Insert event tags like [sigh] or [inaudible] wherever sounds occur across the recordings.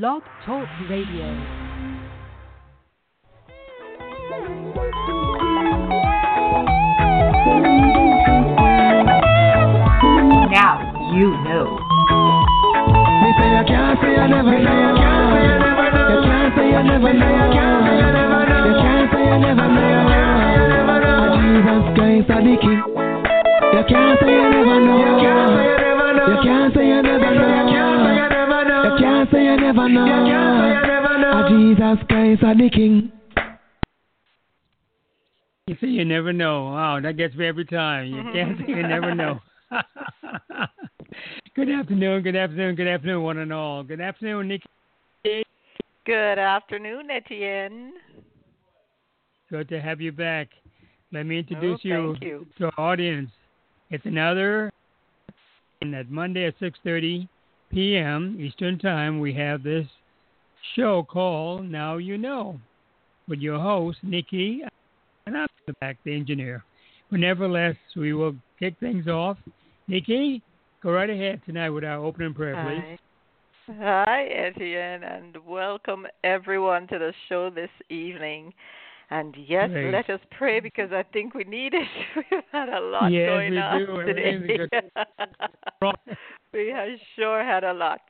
Blog Talk Radio. Now you know. Me say can't say I never know. You can't say I never know. You can't say I never know. Jesus Christ the. You can't say never know. You can't say never know. You can't say I never know. Jesus Christ are the King. You see, you never know. Wow, that gets me every time. You mm-hmm. can't say you never know. [laughs] good afternoon, good afternoon, good afternoon, one and all. Good afternoon, Nicky. Good afternoon, Etienne. Good to have you back. Let me introduce Oh, you, you. to our audience. It's another, and that Monday at 6.30 p.m. Eastern Time, we have this show called Now You Know with your host, Nicky, and I'm the back, the engineer. But nevertheless, we will kick things off. Nicky, go right ahead tonight with our opening prayer, please. Hi. Hi, Etienne, and welcome everyone to the show this evening. And yes, Great. let us pray because I think we need it. [laughs] We've had a lot Yes, going on do. Today. [laughs] we have sure had a lot.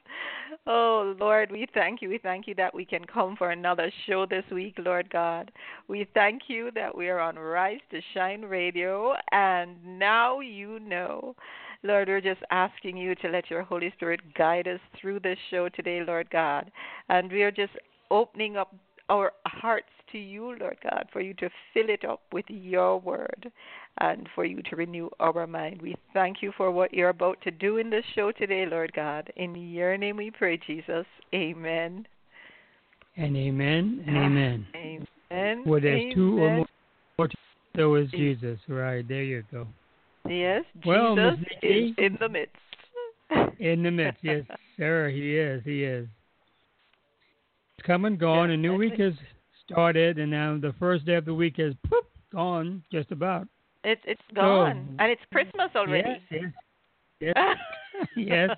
Oh, Lord, we thank you. We thank you that we can come for another show this week, Lord God. We thank you that we are on Rise to Shine Radio, and now you know. Lord, we're just asking you to let your Holy Spirit guide us through this show today, Lord God. And we are just opening up our hearts to you, Lord God, for you to fill it up with your word and for you to renew our mind. We thank you for what you're about to do in this show today, Lord God. In your name we pray, Jesus. Amen. And amen and ah, amen. Amen. Where there's two or more, so is Jesus. Right, there you go. Yes, Well, Jesus is in the midst. In the midst, yes, [laughs] sir, he is, he is. Come and gone. Yes, A new week has started, and now the first day of the week is poof, gone, just about. It's it's gone, and it's Christmas already. Yes, yes, yes, yes.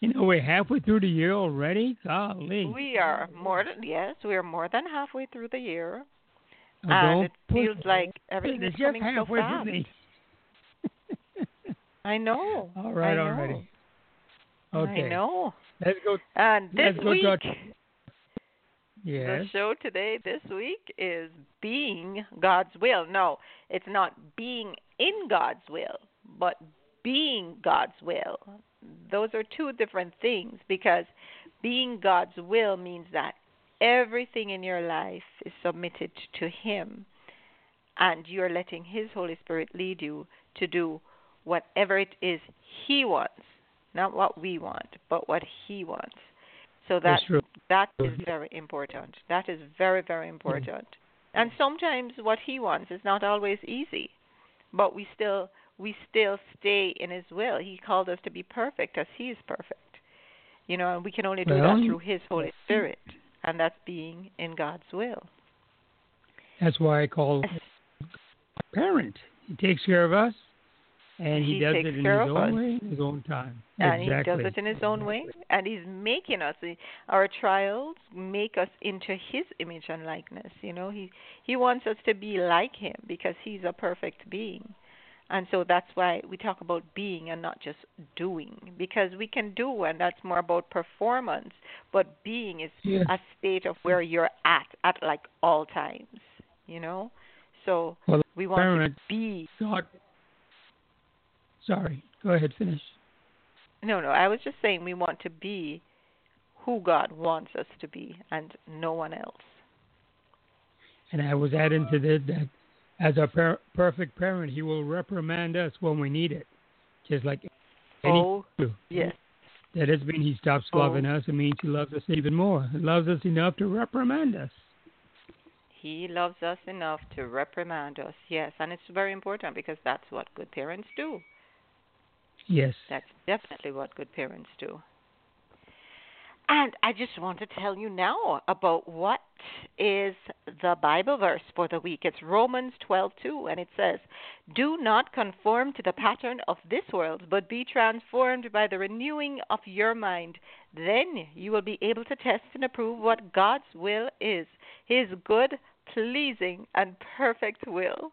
You know, we're halfway through the year already. Golly. we are more than yes, we are more than halfway through the year, Oh, and it feels it. like everything is coming so fast. [laughs] I know. All right, I know. already. Okay. I know. Let's go. And this Let's go week, our- the show today, this week, is being God's will. No, it's not being in God's will, but being God's will. Those are two different things because being God's will means that everything in your life is submitted to Him and you're letting His Holy Spirit lead you to do whatever it is He wants, not what we want, but what He wants. So that that is very important. That is very very important. And sometimes what He wants is not always easy, but we still we still stay in His will. He called us to be perfect as He is perfect. You know, and we can only do Well, that through His Holy Spirit, and that's being in God's will. That's why I call a parent. He takes care of us, and he, He does takes it in his care of own us. way, in his own time. and exactly. he does it in his own way and he's making us our trials make us into his image and likeness you know he he wants us to be like him because he's a perfect being and so that's why we talk about being and not just doing because we can do and that's more about performance but being is Yes. a state of where you're at at like all times you know so Well, we want to be. Sorry. Go ahead. Finish. No, no. I was just saying we want to be who God wants us to be and no one else. And I was adding to this that as a per- perfect parent, he will reprimand us when we need it, just like any Oh, yes. That doesn't mean he stops Oh. loving us. It means he loves us even more. He loves us enough to reprimand us. He loves us enough to reprimand us. Yes, and it's very important because that's what good parents do. Yes. That's definitely what good parents do. And I just want to tell you now about what is the Bible verse for the week. It's Romans 12:2 and it says, "Do not conform to the pattern of this world, but be transformed by the renewing of your mind. Then you will be able to test and approve what God's will is, his good, pleasing, and perfect will."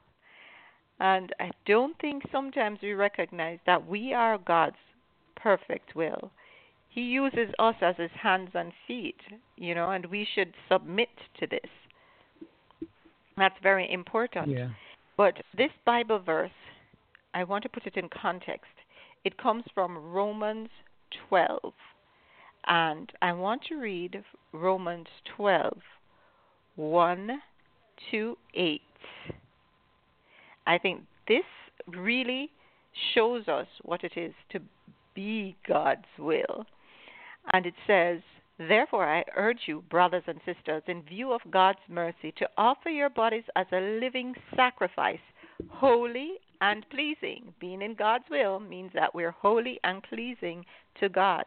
And I don't think sometimes we recognize that we are God's perfect will he uses us as his hands and feet, you know, and we should submit to this. That's very important. Yeah. But this Bible verse, I want to put it in context. It comes from Romans 12. And I want to read Romans 12, 1 to 8. I think this really shows us what it is to be God's will. And it says, Therefore, I urge you, brothers and sisters, in view of God's mercy, to offer your bodies as a living sacrifice, holy and pleasing. Being in God's will means that we're holy and pleasing to God.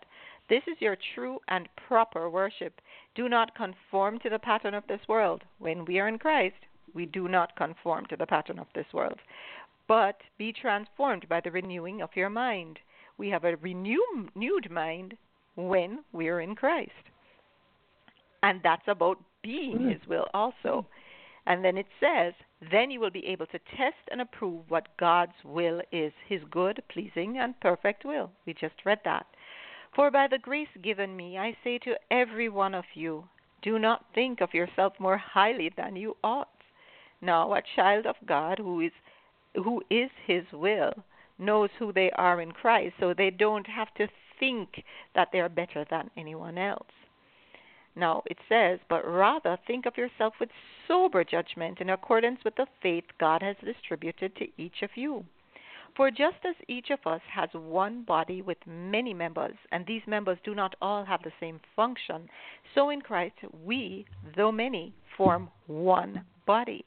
This is your true and proper worship. Do not conform to the pattern of this world. When we are in Christ, we do not conform to the pattern of this world, but be transformed by the renewing of your mind. We have a renewed mind when we're in Christ. And that's about being mm. His will also. And then it says, then you will be able to test and approve what God's will is, His good, pleasing, and perfect will. We just read that. For by the grace given me, I say to every one of you, do not think of yourself more highly than you ought. Now, a child of God who is who is His will knows who they are in Christ, so they don't have to think that they're better than anyone else. Now it says, but rather think of yourself with sober judgment in accordance with the faith God has distributed to each of you. For just as each of us has one body with many members, and these members do not all have the same function, so in Christ we, though many, form one body,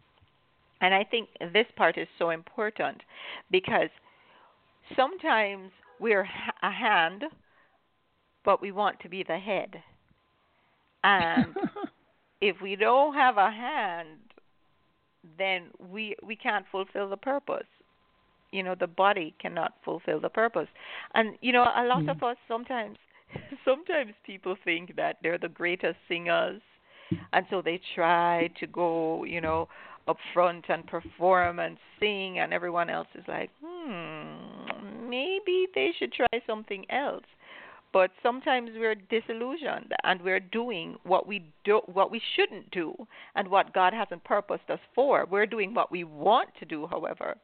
And I think this part is so important because sometimes we're a hand but we want to be the head. And [laughs] if we don't have a hand, then we we can't fulfill the purpose. You know, the body cannot fulfill the purpose. And you know, a lot mm-hmm. of us sometimes [laughs] sometimes people think that they're the greatest singers and so they try to go, you know, up front and perform and sing and everyone else is like, "Hmm, maybe they should try something else." but sometimes we're disillusioned and we're doing what we do what we shouldn't do and what God hasn't purposed us for. We're doing what we want to do, however.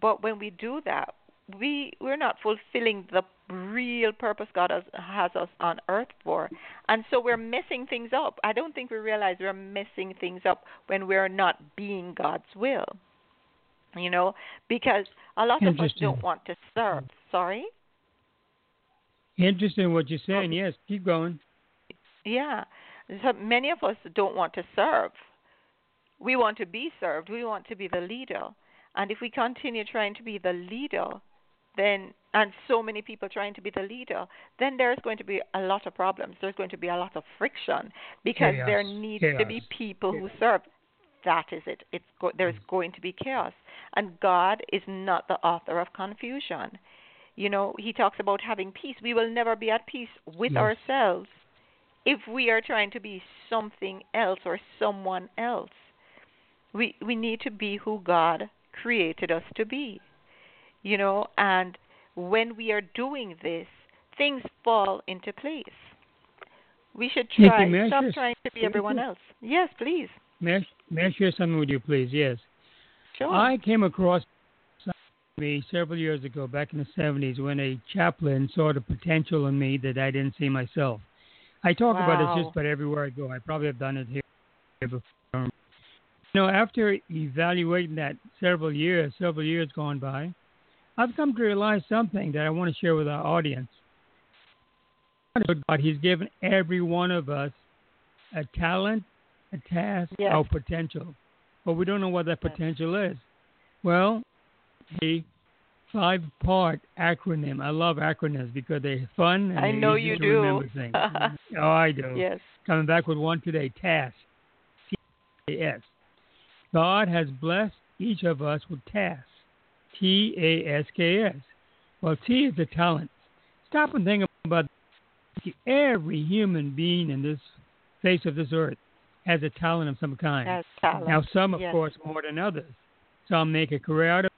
But when we do that, we we're not fulfilling the real purpose God has, has us on earth for. And so we're messing things up. I don't think we realize we're messing things up when we're not being God's will. You know, because a lot of us don't want to serve. Sorry? Interesting what you're saying. Yes, keep going. Yeah. So many of us don't want to serve. We want to be served. We want to be the leader. And if we continue trying to be the leader, then and so many people trying to be the leader, then there's going to be a lot of problems. There's going to be a lot of friction because chaos. there needs chaos. to be people chaos. who serve. That is it. It's go- there's mm. going to be chaos, and God is not the author of confusion. You know, he talks about having peace. We will never be at peace with yes. ourselves if we are trying to be something else or someone else. We we need to be who God created us to be. You know, and when we are doing this, things fall into place. We should try Nicky, stop trying to be everyone else. Yes, please. May I, may I share something with you, please? Yes. Sure. I came across me several years ago, back in the 70s, when a chaplain saw the potential in me that I didn't see myself. I talk wow. about it just about everywhere I go. I probably have done it here before. You know, after evaluating that several years, several years gone by, I've come to realize something that I want to share with our audience. God, He's given every one of us a talent, a task, yes. or potential, but we don't know what that potential is. Well, the five-part acronym. I love acronyms because they're fun and I know you to do. remember things. [laughs] oh, I do. Yes. Coming back with one today, task. T-A-S. God has blessed each of us with tasks. T A S K S. Well, T is the talent. Stop and think about every human being in this face of this earth has a talent of some kind. Has talent. Now, some, of yes. course, more than others. Some make a career out of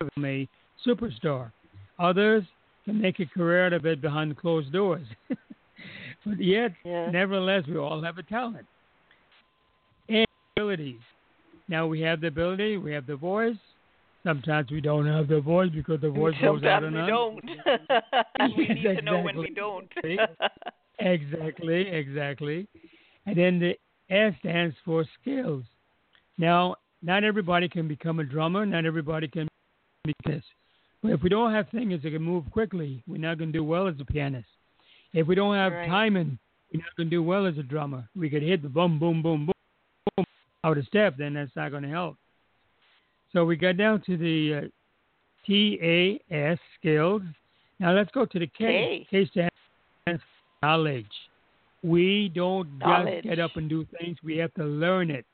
it, a superstar. Others can make a career out of it behind closed doors. [laughs] but yet, yes. nevertheless, we all have a talent and abilities. Now, we have the ability, we have the voice. Sometimes we don't have the voice because the voice Sometimes goes out we and on. don't. [laughs] we Yes, need to know when we don't. Exactly, exactly. And then the S stands for skills. Now, not everybody can become a drummer, not everybody can be this. But if we don't have things that can move quickly, we're not going to do well as a pianist. If we don't have Right. timing, we're not going to do well as a drummer. We could hit the boom, boom, boom, boom, boom out of step, then that's not going to help. So we got down to the uh, T A S skills. Now let's go to the K. K. K stands for knowledge. We don't Knowledge. just get up and do things. We have to learn it.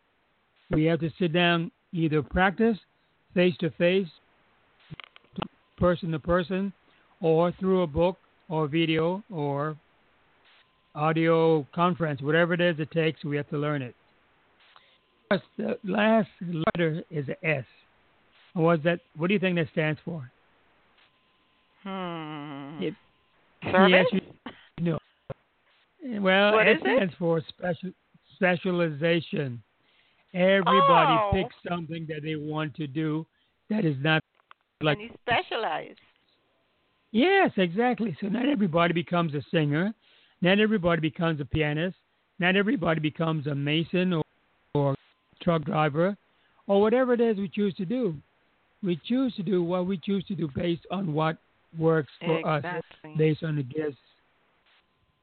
We have to sit down, either practice face to face, person to person, or through a book or video or audio conference, whatever it is it takes, we have to learn it. The last letter is S. What's that? What do you think that stands for? Hmm. It- Service? Yes, you know. Well, What it is it? stands for special specialization. Everybody Oh. picks something that they want to do that is not like and you specialize. Yes, exactly. So not everybody becomes a singer, not everybody becomes a pianist, not everybody becomes a mason or, or truck driver, or whatever it is we choose to do. We choose to do what we choose to do based on what works for us, based on the gifts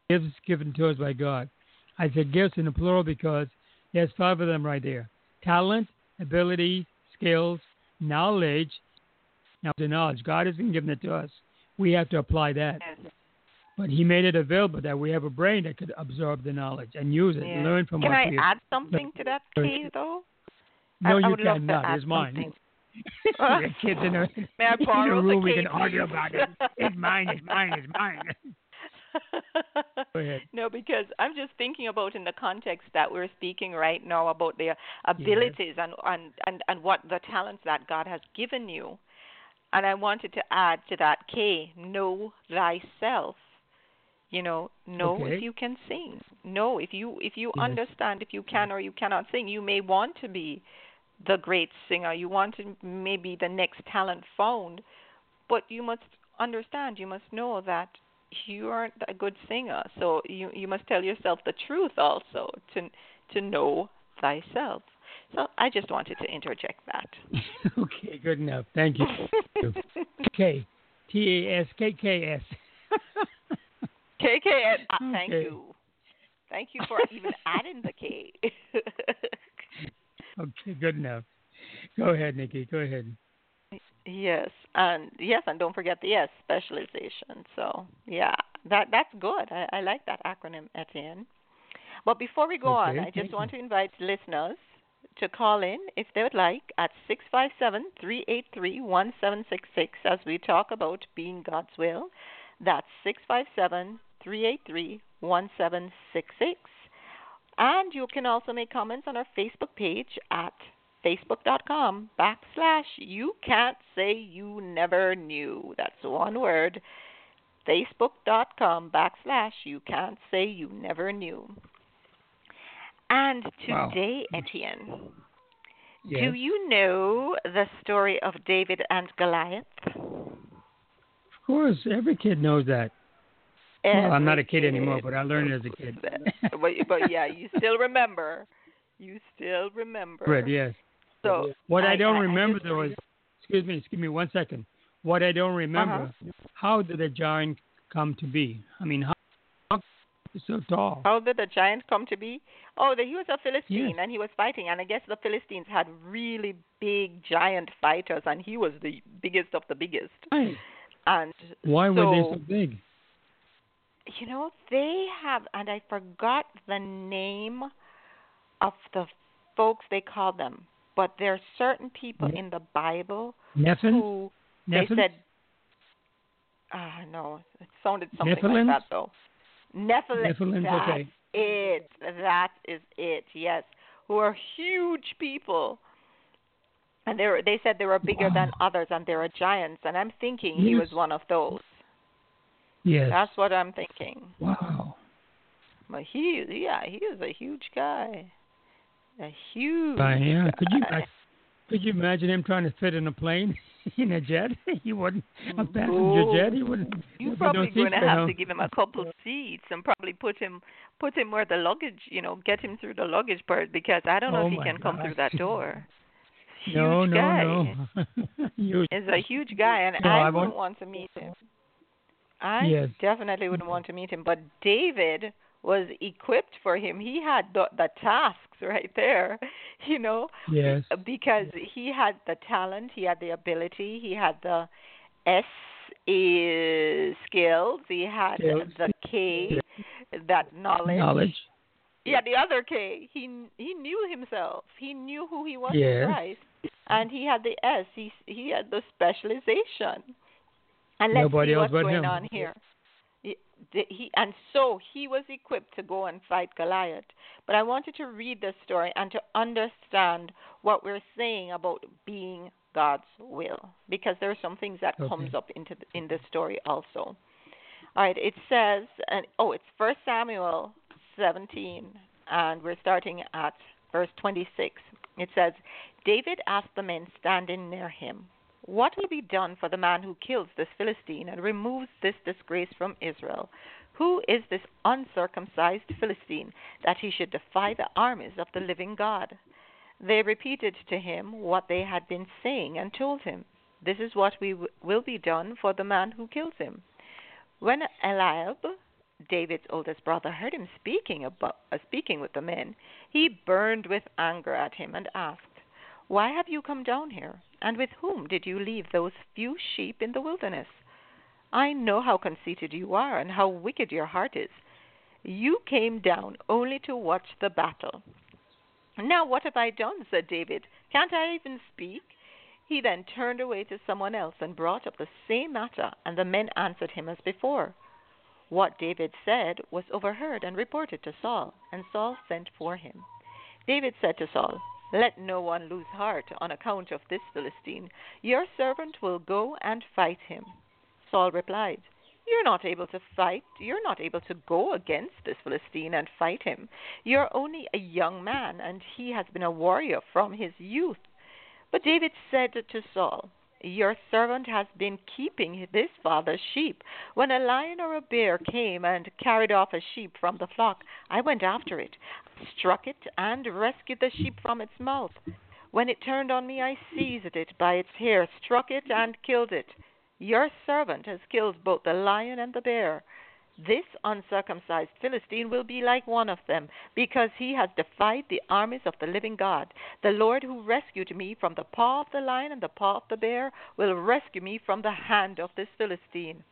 gifts given to us by God. I said gifts in the plural because there's five of them right there: talent, ability, skills, knowledge. Now, the knowledge God hasn't given it to us. We have to apply that. Yes. But He made it available that we have a brain that could absorb the knowledge and use it, Yeah. learn from Can I add something to that, Kay, though? No, I, I you to cannot. It's mine. something. [laughs] the kids in a, May I in a the room, we can argue about it. It's mine. It's mine. It's mine. [laughs] Go ahead. No, because I'm just thinking about in the context that we're speaking right now about the abilities and, and, and, and what the talents that God has given you. And I wanted to add to that K, know thyself. You know, know Okay. if you can sing. Know if you if you Yes. understand if you can or you cannot sing. You may want to be the great singer. You want to maybe the next talent found, but you must understand. You must know that you aren't a good singer. So you you must tell yourself the truth also to to know thyself. So I just wanted to interject that. [laughs] okay, good enough. Thank you. K. T A S K K S. [laughs] KK, uh, thank Okay. you. Thank you for even adding the K. [laughs] Okay, good enough. Go ahead, Nicky. Go ahead. yes, and yes, and don't forget the S specialization. So yeah, that that's good. I, I like that acronym, Etienne. But before we go on, I just you. want to invite listeners to call in if they would like at six five seven three eight three one seven six six as we talk about being God's will. That's six five seven three eight three one seven six six. And you can also make comments on our Facebook page at facebook.com backslash you can't say you never knew. That's one word. Facebook.com backslash you can't say you never knew. And Wow. today, Etienne, Yes. do you know the story of David and Goliath? Of course, every kid knows that. Well, I'm not a kid anymore, but I learned as a kid. but but yeah, you still remember. You still remember. Right. Yes. So what I, I don't I, remember I though is, excuse me, excuse me one second. What I don't remember, Uh-huh. how did the giant come to be? I mean, how, how so tall? How did the giant come to be? Oh, the, he was a Philistine Yes. and he was fighting, and I guess the Philistines had really big giant fighters, and he was the biggest of the biggest. Why? And Why were they so- so big? You know they have, and I forgot the name of the folks they call them, but there are certain people in the Bible Nephilim? who they Nephilim? said, ah, no, it sounded something like that though. Nephilim. Nephilims, that's okay. it. That is it. Yes, who are huge people. And they were, they said they were bigger than others, and they were giants. And I'm thinking he was one of those. Yes. That's what I'm thinking. wow. But he, yeah, he is a huge guy. A huge. Uh, yeah. Could you guy. could you imagine him trying to fit in a plane [laughs] in a jet? [laughs] he wouldn't. A passenger jet? He wouldn't. You're there'd no probably going to have him. to give him a couple seats and probably put him put him where the luggage, you know, get him through the luggage part because I don't know Oh if he can come through that door. Huge no, no, guy. no. Huge. Is a huge guy, and No, I, I wouldn't want to meet him. I Yes. definitely wouldn't want to meet him. But David was equipped for him. He had the, the tasks right there, [laughs] you know, Yes. because he had the talent, he had the ability, he had the S is skills, he had Skills. the K, that knowledge. Knowledge. Yeah, the other K. He he knew himself. He knew who he was in Christ, and he had the S. He he had the specialization. And let's Nobody see else what's going him. on here. He, he and so he was equipped to go and fight Goliath. But I wanted to read this story and to understand what we're saying about being God's will, because there are some things that Okay. comes up into the, in this story also. All right, it says, and oh, it's First Samuel 17, and we're starting at verse 26. It says, David asked the men standing near him, What will be done for the man who kills this Philistine and removes this disgrace from Israel? Who is this uncircumcised Philistine that he should defy the armies of the living God? They repeated to him what they had been saying and told him, This is what we w- will be done for the man who kills him. When Eliab, David's oldest brother, heard him speaking about uh, speaking with the men, he burned with anger at him and asked, "Why have you come down here? And with whom did you leave those few sheep in the wilderness? I know how conceited you are and how wicked your heart is. You came down only to watch the battle." Now what have I done? said David. Can't I even speak? He then turned away to someone else and brought up the same matter, and the men answered him as before. What David said was overheard and reported to Saul, and Saul sent for him. David said to Saul, Let no one lose heart on account of this Philistine. Your servant will go and fight him. Saul replied, You're not able to fight. You're not able to go against this Philistine and fight him. You're only a young man, and he has been a warrior from his youth. But David said to Saul, Your servant has been keeping this father's sheep. When a lion or a bear came and carried off a sheep from the flock, I went after it, struck it, and rescued the sheep from its mouth. When it turned on me, I seized it by its hair, struck it, and killed it. Your servant has killed both the lion and the bear. This uncircumcised Philistine will be like one of them, because he has defied the armies of the living God. The Lord who rescued me from the paw of the lion and the paw of the bear will rescue me from the hand of this Philistine.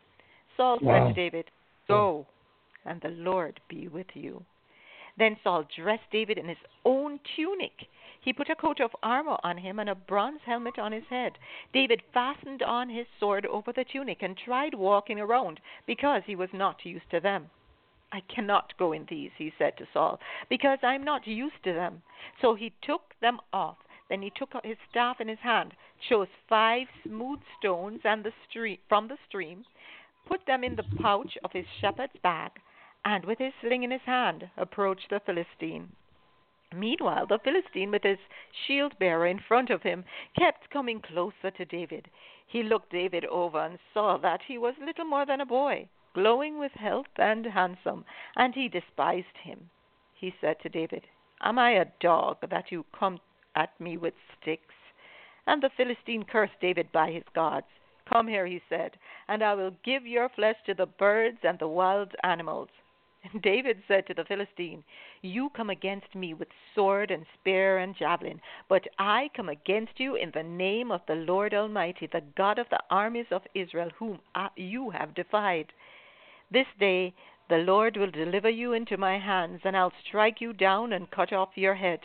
Saul said to David, Go, and the Lord be with you. Then Saul dressed David in his own tunic. He put a coat of armor on him and a bronze helmet on his head. David fastened on his sword over the tunic and tried walking around because he was not used to them. I cannot go in these, he said to Saul, because I am not used to them. So he took them off. Then he took his staff in his hand, chose five smooth stones and the stream, from the stream, put them in the pouch of his shepherd's bag, and with his sling in his hand approached the Philistine. Meanwhile, the Philistine, with his shield bearer in front of him, kept coming closer to David. He looked David over and saw that he was little more than a boy. glowing with health and handsome, and he despised him. He said to David, Am I a dog that you come at me with sticks? And the Philistine cursed David by his gods. Come here, he said, and I will give your flesh to the birds and the wild animals. [laughs] David said to the Philistine, You come against me with sword and spear and javelin, but I come against you in the name of the Lord Almighty, the God of the armies of Israel, whom you have defied. This day the Lord will deliver you into my hands, and I'll strike you down and cut off your head.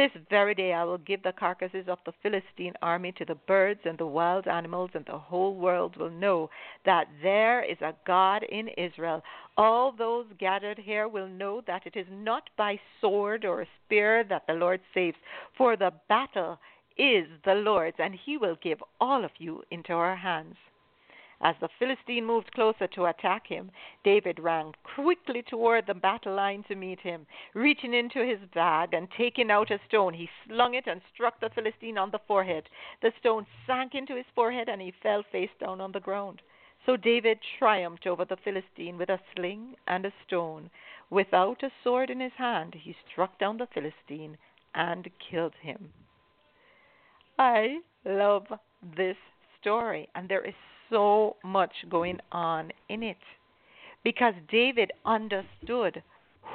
This very day I will give the carcasses of the Philistine army to the birds and the wild animals, and the whole world will know that there is a God in Israel. All those gathered here will know that it is not by sword or spear that the Lord saves, for the battle is the Lord's, and he will give all of you into our hands. As the Philistine moved closer to attack him, David ran quickly toward the battle line to meet him. Reaching into his bag and taking out a stone, he slung it and struck the Philistine on the forehead. The stone sank into his forehead and he fell face down on the ground. So David triumphed over the Philistine with a sling and a stone. Without a sword in his hand, he struck down the Philistine and killed him. I love this story, and there is so much going on in it because David understood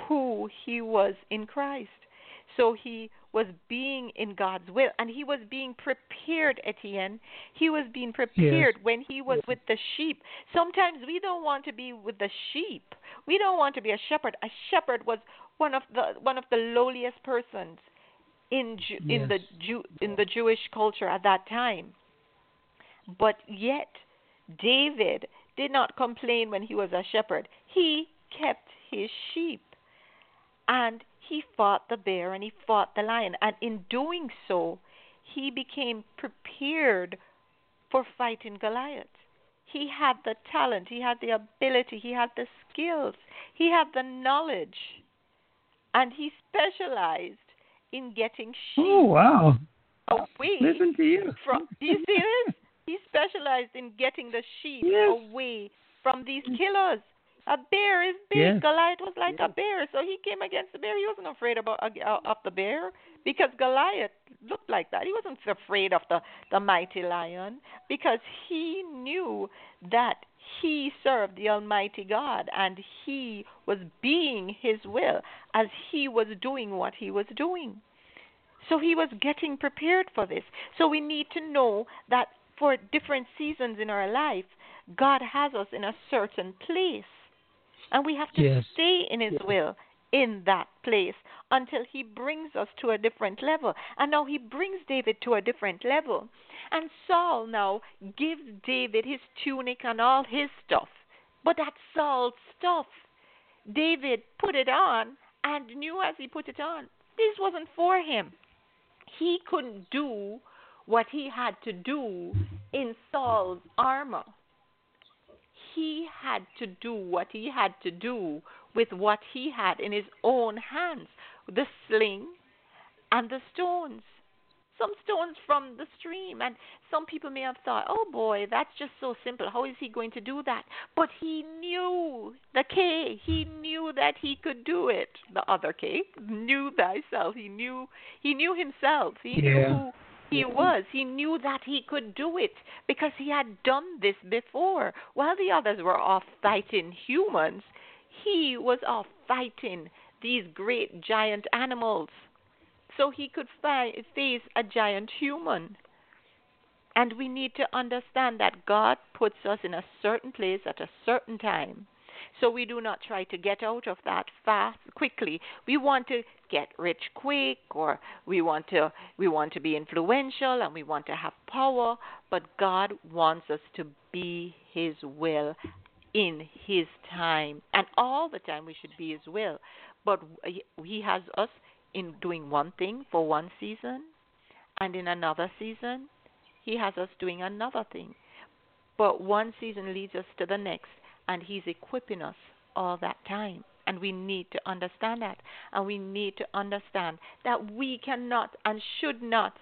who he was in Christ. So he was being in God's will and he was being prepared, Etienne. He was being prepared yes. when he was with the sheep. Sometimes we don't want to be with the sheep. We don't want to be a shepherd. A shepherd was one of the one of the lowliest persons in Ju- yes. in the Jew in the Jewish culture at that time. But yet David did not complain when he was a shepherd. He kept his sheep. And he fought the bear and he fought the lion. And in doing so, he became prepared for fighting Goliath. He had the talent, he had the ability, he had the skills, he had the knowledge. And he specialized in getting sheep oh, wow. away Listen to you. from do you see this? [laughs] He specialized in getting the sheep yes. away from these killers. A bear is big. Yes. Goliath was like a bear, so he came against the bear. He wasn't afraid about uh, of the bear because Goliath looked like that. He wasn't afraid of the the mighty lion because he knew that he served the Almighty God and he was being His will as he was doing what he was doing. So he was getting prepared for this. So we need to know that for different seasons in our life, God has us in a certain place. And we have to yes. stay in His will in that place until He brings us to a different level. And now He brings David to a different level. And Saul now gives David his tunic and all his stuff. But that's Saul's stuff. David put it on and knew as he put it on, this wasn't for him. He couldn't do what he had to do in Saul's armor. He had to do what he had to do with what he had in his own hands the sling and the stones. Some stones from the stream. And some people may have thought, oh boy, that's just so simple. How is he going to do that? But he knew the K. He knew that he could do it. The other K knew thyself. He knew he knew himself. He yeah. knew he was. He knew that he could do it because he had done this before. While the others were off fighting humans, he was off fighting these great giant animals. So he could fi- face a giant human. And we need to understand that God puts us in a certain place at a certain time. So we do not try to get out of that fast quickly. We want to get rich quick or we want to we want to be influential and we want to have power, but God wants us to be his will in his time. And all the time we should be his will. But he has us in doing one thing for one season and in another season he has us doing another thing. But one season leads us to the next and He's equipping us all that time. And we need to understand that. And we need to understand that we cannot and should not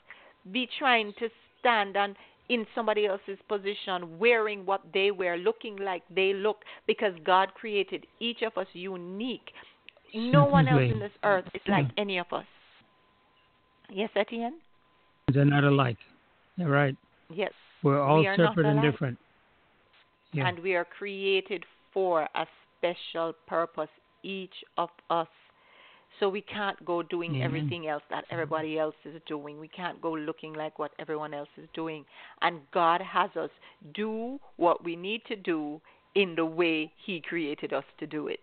be trying to stand and in somebody else's position, wearing what they wear, looking like they look, because God created each of us unique. No one else in this earth is like any of us. Yes, Etienne? They're not alike. You're right. Yes. We're all we separate and different. Yeah. And we are created for a special purpose, each of us. So we can't go doing Amen. everything else that everybody else is doing. We can't go looking like what everyone else is doing. And God has us do what we need to do in the way He created us to do it.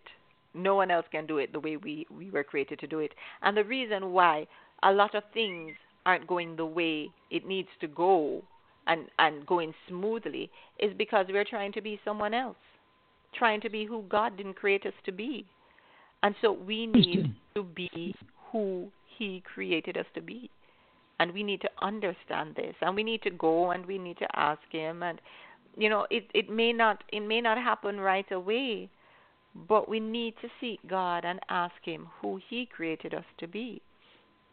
No one else can do it the way we, we were created to do it. And the reason why a lot of things aren't going the way it needs to go and, and going smoothly is because we're trying to be someone else, trying to be who God didn't create us to be. And so we need to be who He created us to be. And we need to understand this. And we need to go and we need to ask Him. And, you know, it, it may not it may not happen right away, but we need to seek God and ask Him who He created us to be.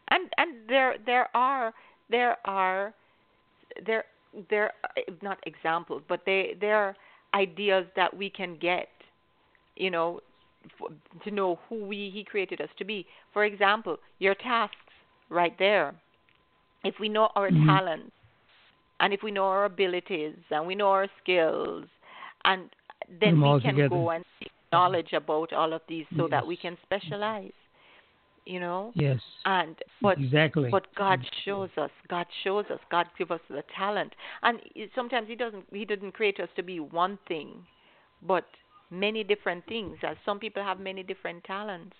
And and there there are there are there there not examples, but they they're ideas that we can get, you know, to know who we He created us to be. For example, your tasks right there. If we know our mm-hmm. talents, and if we know our abilities, and we know our skills, and then we can together. go and seek knowledge about all of these so yes. that we can specialize you know? Yes. And what exactly. but god mm. shows us god shows us god gives us the talent. And sometimes he doesn't he didn't create us to be one thing but many different things as some people have many different talents.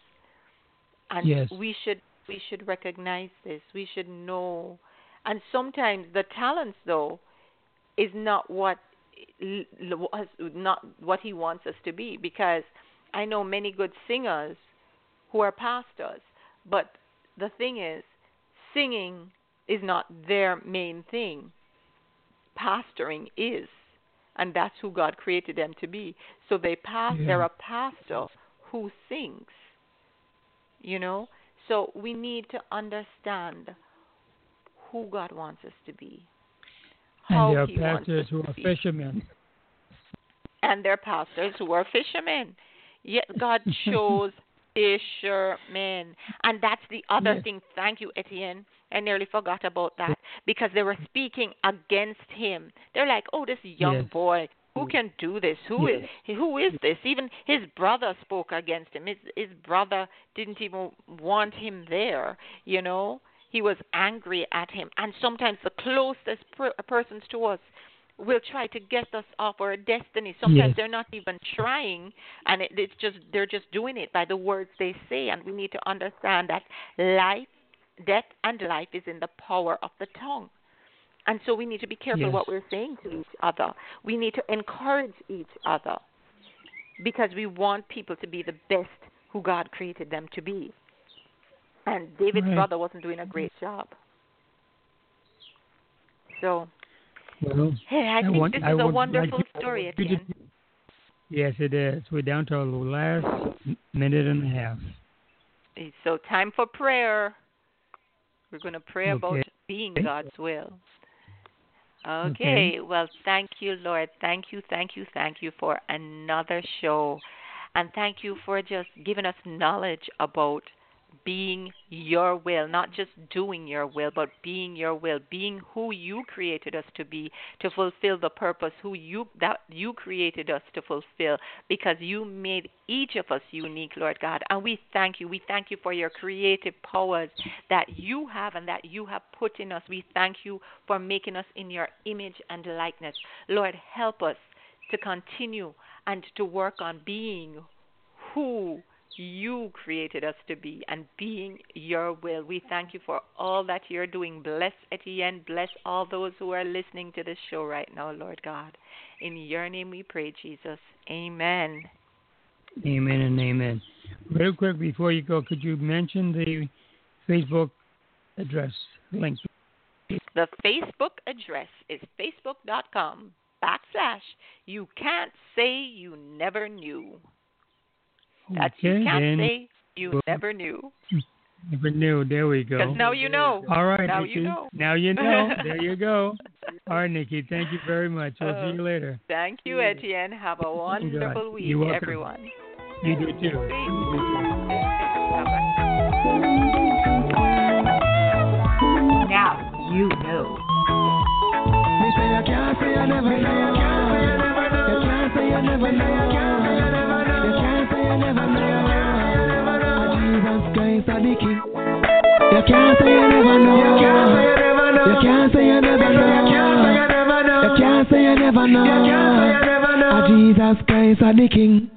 And yes. we should we should recognize this. We should know. And sometimes the talents though is not what not what he wants us to be. Because I know many good singers who are pastors, but the thing is, singing is not their main thing. Pastoring is, and that's who God created them to be. So they pass. Yeah. They're a pastor who sings. You know, so we need to understand who God wants us to be. and there are pastors who are fishermen. And there are pastors who are fishermen. Yet God [laughs] chose fishermen. And that's the other yes. thing. Thank you, Etienne. I nearly forgot about that because they were speaking against him. They're like, "Oh, this young yes. boy, who can do this? Who yes. is who is this?" Even his brother spoke against him. His his brother didn't even want him there. You know, he was angry at him. And sometimes the closest per- persons to us will try to get us off our destiny. Sometimes yes. they're not even trying, and it, it's just they're just doing it by the words they say. And we need to understand that life, death, and life is in the power of the tongue. And so we need to be careful yes. what we're saying to each other. We need to encourage each other because we want people to be the best who God created them to be. And David's right. brother wasn't doing a great job. So well, hey, I, I think want, this I is a wonderful like story, Etienne. Yes, it is. We're down to the last minute and a half. So time for prayer. We're going to pray okay. about being God's will. Okay. okay. Well, thank you, Lord. Thank you, thank you, thank you for another show. And thank you for just giving us knowledge about being your will, not just doing your will, but being your will, being who you created us to be, to fulfill the purpose who you that you created us to fulfill, because you made each of us unique, Lord God. And we thank you. We thank you for your creative powers that you have and that you have put in us. We thank you for making us in your image and likeness. Lord, help us to continue and to work on being who you created us to be and being your will. We thank you for all that you're doing. Bless Etienne. Bless all those who are listening to this show right now, Lord God. In your name we pray, Jesus. Amen. Amen and amen. Real quick before you go, could you mention the Facebook address link? The Facebook address is facebook.com backslash you can't say you never knew. That's okay, you can't say you never knew. [laughs] Never knew. There we go. Because now you know. All right, now Nicky. you know. Now you know. [laughs] there you go. All right, Nicky. Thank you very much. We'll Uh, see you later. Thank you, Etienne. Have a [laughs] wonderful week, You're welcome. everyone. You do too. You do too. Now you know. Me say I can't say I never know. You can't say I never know. Can't say you never know. You can't say I never know. You can't say I never know. You can't say I never know. Ah, Jesus Christ are the King.